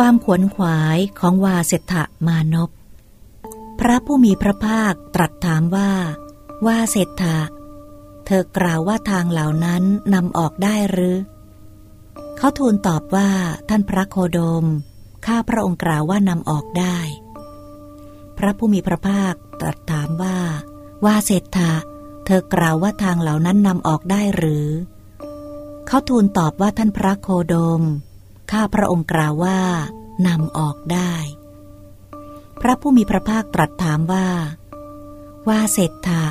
ความขวนขวายของวาเสถะมานพ พระผู้มีพระภาคตรัสถามว่าว่าเศรษฐะเธอกล่าวว่าทางเหล่านั้นนำออกได้หรือ เขาทูลตอบว่าท่านพระโคโดม ข้าพระองค์กล่าวว่านำออกได้ พระผู้มีพระภาคตรัสถามว่าว่าเศรษฐะเธอกล่าวว่าทางเหล่านั้นนำออกได้หรือ เขาทูลตอบว่าท่านพระโคโดม ข้าพระองค์กล่าวว่านำออกได้ พระผู้มีพระภาคตรัสถามว่า ว่าเศรษฐะ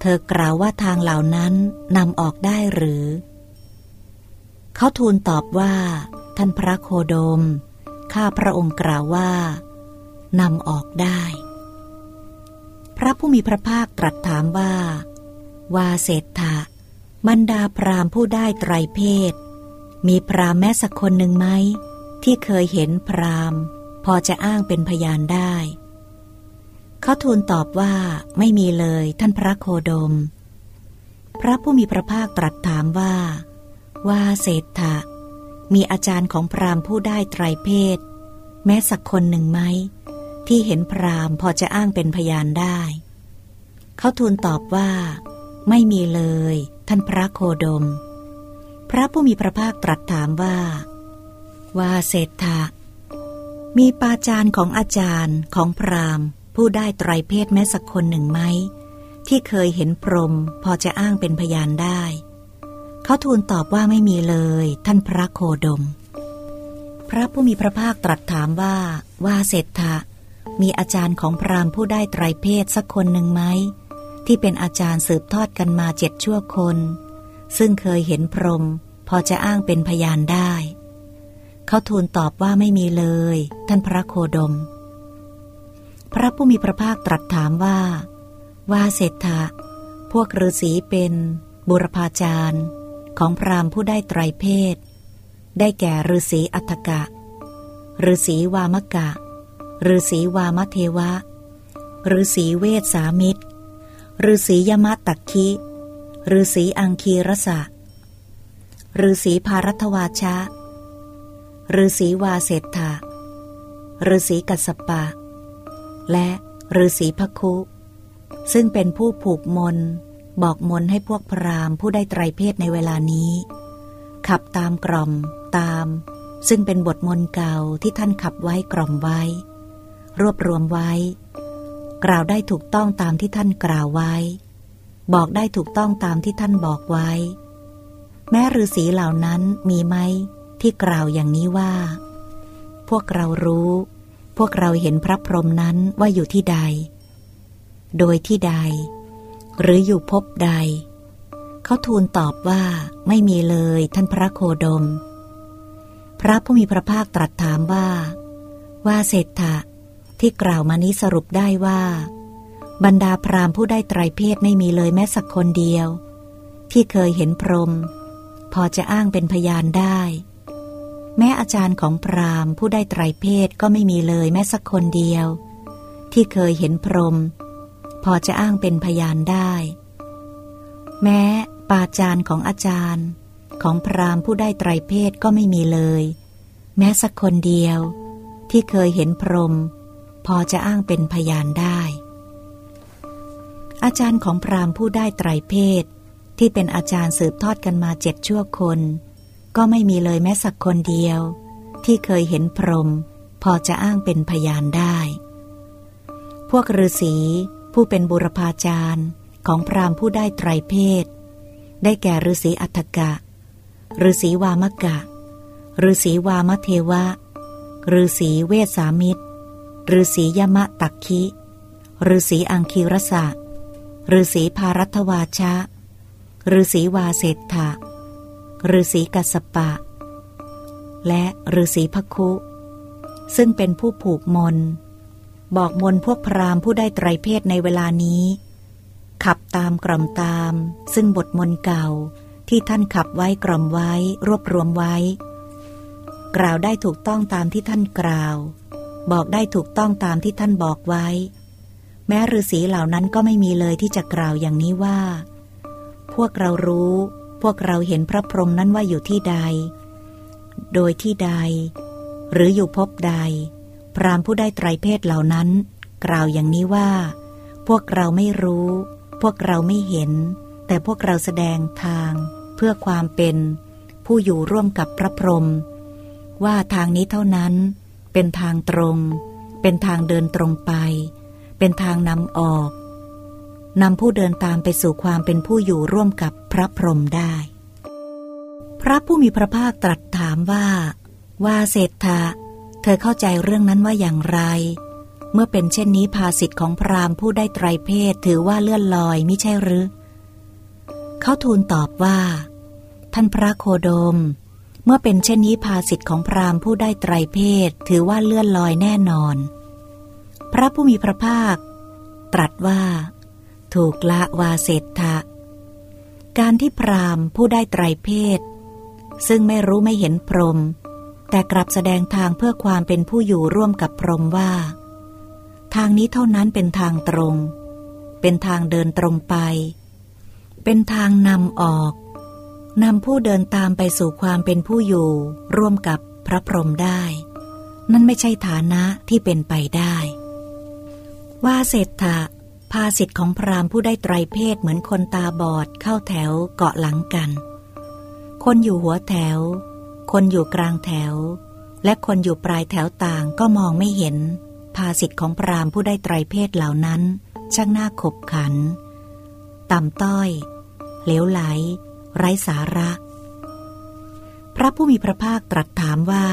เธอกล่าวว่าทางเหล่านั้นนำออกได้หรือ เขาทูลตอบว่า ท่านพระโคโดม ข้าพระองค์กล่าวว่านำออกได้ พระผู้มีพระภาคตรัสถามว่าว่าเศรษฐะบรรดาพรามผู้ได้ไตรเพศ มีพรามแม้สักคนหนึ่งไหม ที่เคยเห็นพรามพอจะอ้างเป็นพยานได้ เขาทูลตอบว่าไม่มีเลยท่านพระโคดม พระผู้มีพระภาคตรัสถามว่า ว่าเศรษฐะมีอาจารย์ของพรามผู้ได้ไตรเพศ แม้สักคนหนึ่งไหม ที่เห็นพรามพอจะอ้างเป็นพยานได้ เขาทูลตอบว่า ไม่มีเลย ท่านพระโคดม ระผู้มีพระภาคตรัสถามว่า ว่าเศรษฐะมีปาจารย์ของอาจารย์ของพราหมณ์ ผู้ได้ไตรเพศแม้สักคนหนึ่งไหมที่เคยเห็นพรมพอจะอ้างเป็นพยานได้ เขาทูลตอบว่าไม่มีเลย ท่านพระโคดม พระผู้มีพระภาคตรัสถามว่าว่าเศรษฐะมีอาจารย์ของพราหมณ์ผู้ได้ไตรเพศสักคนหนึ่งไหมที่เป็นอาจารย์สืบทอดกันมาเจ็ดชั่วคน ซึ่งเคยเห็นพรม พอจะอ้างเป็นพยานได้ เขาทูลตอบว่าไม่มีเลย ท่านพระโคดม พระผู้มีพระภาคตรัสถามว่า ว่าเศรษฐะพวกฤาษีเป็นบุรพาจารย์ ของพราหมณ์ผู้ได้ไตรเพศ ได้แก่ฤาษีอัฏฐกะฤาษีวามกะฤาษีวามเทวะฤาษีเวสสามิตรฤาษียมะตักคิฤาษีอังคีรสะ ฤาษีภารัตวาชะฤาษีวาเศรษฐะฤาษีกัสปะ และฤาษีพคุ ซึ่งเป็นผู้ผูกมน บอกมนให้พวกพราหมณ์ผู้ได้ไตรเพศในเวลานี้ ขับตามกล่อมตาม ซึ่งเป็นบทมนเก่าที่ท่านขับไว้กล่อมไว้ รวบรวมไว้ กล่าวได้ถูกต้องตามที่ท่านกล่าวไว้ บอกได้ถูกต้องตามที่ท่านบอกไว้ แม้ฤาษีเหล่านั้นมีไหมที่กล่าวอย่างนี้ว่า พวกเรารู้ พวกเราเห็นพระพรหมนั้นว่าอยู่ที่ใด โดยที่ใด หรืออยู่พบใด เขาทูลตอบว่าไม่มีเลยท่านพระโคดม พระผู้มีพระภาคตรัสถามว่า ว่าเศรษฐะที่กล่าวมานี้สรุปได้ว่า บรรดาพราหมณ์ผู้ได้ไตรเพศไม่มีเลยแม้สักคนเดียว ที่เคยเห็นพรหม พอจะอ้างเป็นพยานได้ แม้อาจารย์ของพราหมณ์ผู้ได้ไตรเพศก็ไม่มีเลยแม้สักคนเดียว ที่เคยเห็นพรหมพอจะอ้างเป็นพยานได้ แม้ปาจารย์ของอาจารย์ ของพราหมณ์ผู้ได้ไตรเพศก็ไม่มีเลย แม้สักคนเดียว ที่เคยเห็นพรหมพอจะอ้างเป็นพยานได้อาจารย์ของพราหมณ์ผู้ได้ไตรเพศ ที่เป็นอาจารย์สืบทอดกันมาเจ็ดชั่วคน ก็ไม่มีเลยแม้สักคนเดียว ที่เคยเห็นพรหมพอจะอ้างเป็นพยานได้ พวกฤาษีผู้เป็นบุรพาจารย์ของพราหมณ์ผู้ได้ไตรเพศ ได้แก่ฤาษีอัฏฐกะฤาษีวามกะฤาษีวามเทวะฤาษีเวสสามิตรฤาษียมะตักคิฤาษีอังคีรสะฤาษีภารัตวาชะ ฤาษีวาเศรษฐะฤาษีกัสปะ และฤาษีพคุ ซึ่งเป็นผู้ผูกมน บอกมนพวกพราหมณ์ผู้ได้ไตรเพศในเวลานี้ ขับตามกล่อมตาม ซึ่งบทมนเก่าที่ท่านขับไว้กล่อมไว้ รวบรวมไว้ กล่าวได้ถูกต้องตามที่ท่านกล่าว บอกได้ถูกต้องตามที่ท่านบอกไว้ แม้ฤาษีเหล่านั้นก็ไม่มีเลยที่จะกล่าวอย่างนี้ว่า พวกเรารู้ พวกเราเห็นพระพรหมนั้นว่าอยู่ที่ใด โดยที่ใด หรืออยู่พบใด พรามผู้ได้ไตรเพศเหล่านั้น กล่าวอย่างนี้ว่า พวกเราไม่รู้ พวกเราไม่เห็น แต่พวกเราแสดงทาง เพื่อความเป็น ผู้อยู่ร่วมกับพระพรหมว่าทางนี้เท่านั้น เป็นทางตรง เป็นทางเดินตรงไป เป็นทางนำออก นำผู้เดินตามไปสู่ความเป็นผู้อยู่ร่วมกับพระพรหมได้ พระผู้มีพระภาคตรัสถามว่า ว่าเศรษฐะเธอเข้าใจเรื่องนั้นว่าอย่างไร เมื่อเป็นเช่นนี้ภาสิทธิ์ของพราหมณ์ผู้ได้ไตรเพศถือว่าเลื่อนลอยมิใช่หรือ เขาทูลตอบว่า ท่านพระโคโดม เมื่อเป็นเช่นนี้ภาสิทธิ์ของพราหมณ์ผู้ได้ไตรเพศถือว่าเลื่อนลอยแน่นอน พระผู้มีพระภาค ตรัสว่า ถูกละวาเศรษฐะการที่พรามผู้ได้ไตรเพศ ซึ่งไม่รู้ไม่เห็นพรหมแต่กลับแสดงทางเพื่อความเป็นผู้อยู่ร่วมกับพรหมว่า ทางนี้เท่านั้นเป็นทางตรง เป็นทางเดินตรงไป เป็นทางนำออกนำผู้เดินตามไปสู่ความเป็นผู้อยู่ ร่วมกับพระพรหมได้ นั่นไม่ใช่ฐานะที่เป็นไปได้ ว่าเศรษฐะ ภาสิทธิ์ของพราหมณ์ผู้ได้ไตรเพศเหมือนคนตาบอดเข้าแถวเกาะหลังกัน คนอยู่หัวแถว คนอยู่กลางแถว และคนอยู่ปลายแถวต่างก็มองไม่เห็น ภาสิทธิ์ของพราหมณ์ผู้ได้ไตรเพศเหล่านั้น ช่างน่าขบขัน ต่ำต้อย เหลวไหล ไร้สาระ พระผู้มีพระภาคตรัสถามว่า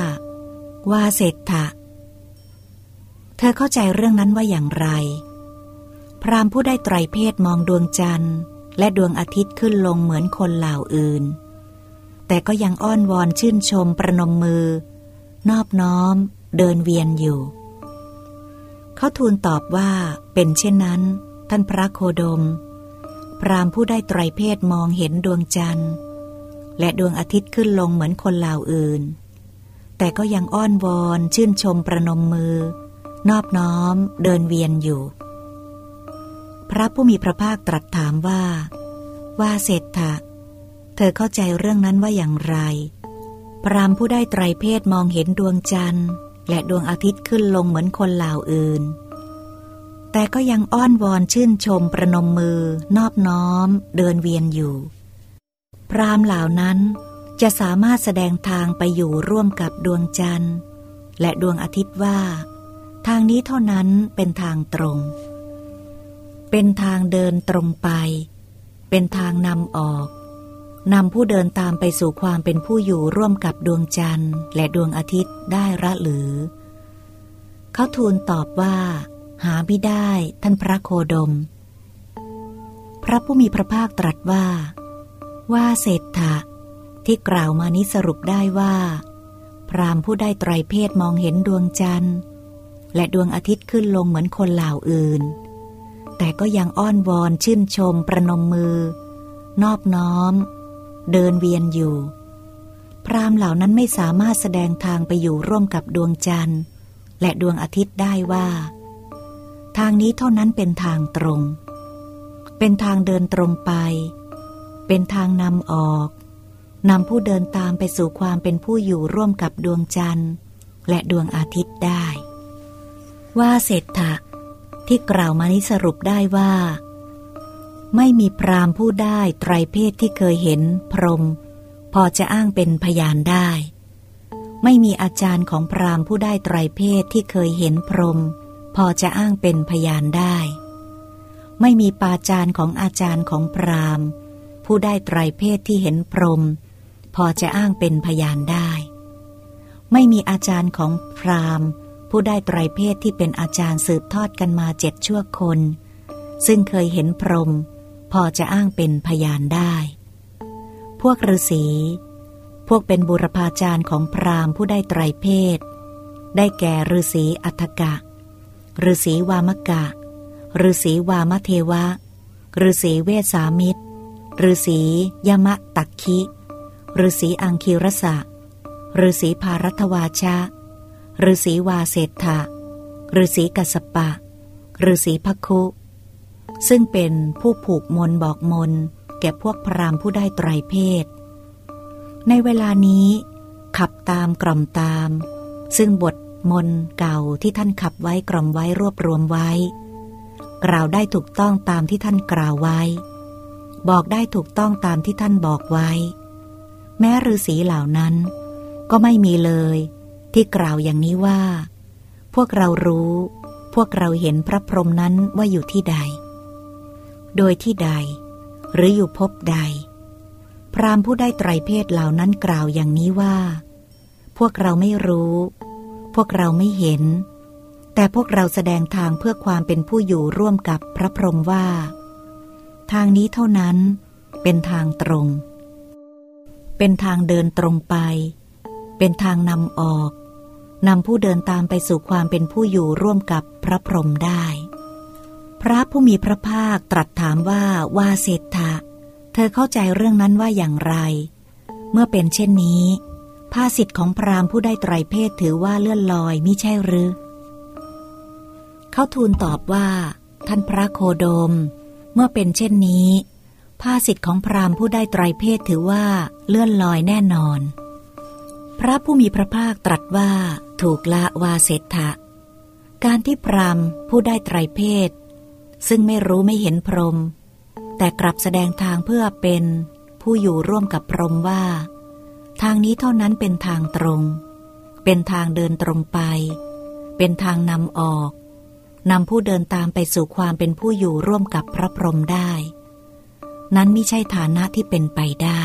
ว่าเศรษฐะเธอเข้าใจเรื่องนั้นว่าอย่างไร พรามผู้ได้ไตรเพศมองดวงจันทร์ และดวงอาทิตย์ขึ้นลงเหมือนคนเหล่าอื่น แต่ก็ยังอ้อนวอนชื่นชมประนมมือ นอบน้อม เดินเวียนอยู่ เขาทูลตอบว่าเป็นเช่นนั้น ท่านพระโคดม พรามผู้ได้ไตรเพศมองเห็นดวงจันทร์ และดวงอาทิตย์ขึ้นลงเหมือนคนเหล่าอื่น แต่ก็ยังอ้อนวอนชื่นชมประนมมือ นอบน้อม เดินเวียนอยู่ พระผู้มีพระภาคตรัสถามว่า ว่าเศรษฐะเธอเข้าใจเรื่องนั้นว่าอย่างไร พรามผู้ได้ไตรเพศมองเห็นดวงจันทร์ และดวงอาทิตย์ขึ้นลงเหมือนคนเหล่าอื่น แต่ก็ยังอ้อนวอนชื่นชมประนมมือ นอบน้อม เดินเวียนอยู่ พรามเหล่านั้นจะสามารถแสดงทางไปอยู่ร่วมกับดวงจันทร์ และดวงอาทิตย์ว่า ทางนี้เท่านั้นเป็นทางตรง เป็นทางเดินตรงไป เป็นทางนำออก นำผู้เดินตามไปสู่ความเป็นผู้อยู่ร่วมกับดวงจันทร์ และดวงอาทิตย์ได้ระหรือ เขาทูลตอบว่า หาไม่ได้ท่านพระโคดม พระผู้มีพระภาคตรัสว่า ว่าเศรษฐะที่กล่าวมานี้สรุปได้ว่า พรามผู้ได้ไตรเพศมองเห็นดวงจันทร์ และดวงอาทิตย์ขึ้นลงเหมือนคนเหล่าอื่น แต่ก็ยังอ้อนวอนชื่นชมประนมมือ นอบน้อม เดินเวียนอยู่ พรามเหล่านั้นไม่สามารถแสดงทางไปอยู่ร่วมกับดวงจันทร์ และดวงอาทิตย์ได้ว่า ทางนี้เท่านั้นเป็นทางตรง เป็นทางเดินตรงไป เป็นทางนำออกนำผู้เดินตามไปสู่ความเป็นผู้อยู่ร่วมกับดวงจันทร์ และดวงอาทิตย์ได้ ว่าเศรษฐะ ที่กล่าวมานี้สรุปได้ว่า ไม่มีพรามผู้ได้ไตรเพศที่เคยเห็นพรหมพอจะอ้างเป็นพยานได้ ไม่มีอาจารย์ของพรามผู้ได้ไตรเพศที่เคยเห็นพรหมพอจะอ้างเป็นพยานได้ ไม่มีปาจารย์ของอาจารย์ของพรามผู้ได้ไตรเพศที่เห็นพรหมพอจะอ้างเป็นพยานได้ ไม่มีอาจารย์ของพราม ผู้ได้ไตรเพศที่เป็นอาจารย์สืบทอดกันมาเจ็ดชั่วคน ซึ่งเคยเห็นพรหมพอจะอ้างเป็นพยานได้ พวกฤาษี พวกเป็นบุรพาจารย์ของพราหมณ์ผู้ได้ไตรเพศ ได้แก่ฤาษีอัฏกะฤาษีวามกะฤาษีวามเทวะฤาษีเวสามิตรฤาษียมะตักคิฤาษีอังคิรสะฤาษีภารัตวาชะ ฤาษีวาเศษฐะฤาษีกัสปะฤาษีพคุ ซึ่งเป็นผู้ผูกมนบอกมน แก่พวกพรามผู้ได้ไตรเพศ ในเวลานี้ ขับตามกล่อมตาม ซึ่งบทมนเก่าที่ท่านขับไว้กล่อมไว้รวบรวมไว้ กล่าวได้ถูกต้องตามที่ท่านกล่าวไว้ บอกได้ถูกต้องตามที่ท่านบอกไว้ แม้ฤาษีเหล่านั้น ก็ไม่มีเลย ที่กล่าวอย่างนี้ว่า พวกเรารู้ พวกเราเห็นพระพรหมนั้นว่าอยู่ที่ใด โดยที่ใด หรืออยู่พบใด พรามผู้ได้ไตรเพศเหล่านั้นกล่าวอย่างนี้ว่า พวกเราไม่รู้ พวกเราไม่เห็น แต่พวกเราแสดงทางเพื่อความเป็นผู้อยู่ร่วมกับพระพรหมว่า ทางนี้เท่านั้นเป็นทางตรง เป็นทางเดินตรงไป เป็นทางนำออก นำผู้เดินตามไปสู่ความเป็นผู้อยู่ร่วมกับพระพรหมได้ พระผู้มีพระภาคตรัสถามว่าว่าเศรษฐะ เธอเข้าใจเรื่องนั้นว่าอย่างไร เมื่อเป็นเช่นนี้ภาสิทธิ์ของพราหมณ์ผู้ได้ไตรเพศถือว่าเลื่อนลอยมิใช่หรือ เขาทูลตอบว่า ท่านพระโคโดม เมื่อเป็นเช่นนี้ภาสิทธิ์ของพราหมณ์ผู้ได้ไตรเพศถือว่าเลื่อนลอยแน่นอน พระผู้มีพระภาคตรัสว่าถูกละวาเศรษฐะการที่พราหมณ์ผู้ได้ไตรเพศ ซึ่งไม่รู้ไม่เห็นพรหมแต่กลับแสดงทางเพื่อเป็นผู้อยู่ร่วมกับพรหมว่า ทางนี้เท่านั้นเป็นทางตรง เป็นทางเดินตรงไป เป็นทางนำออกนำผู้เดินตามไปสู่ความเป็นผู้อยู่ร่วมกับพระพรหมได้ นั้นไม่ใช่ฐานะที่เป็นไปได้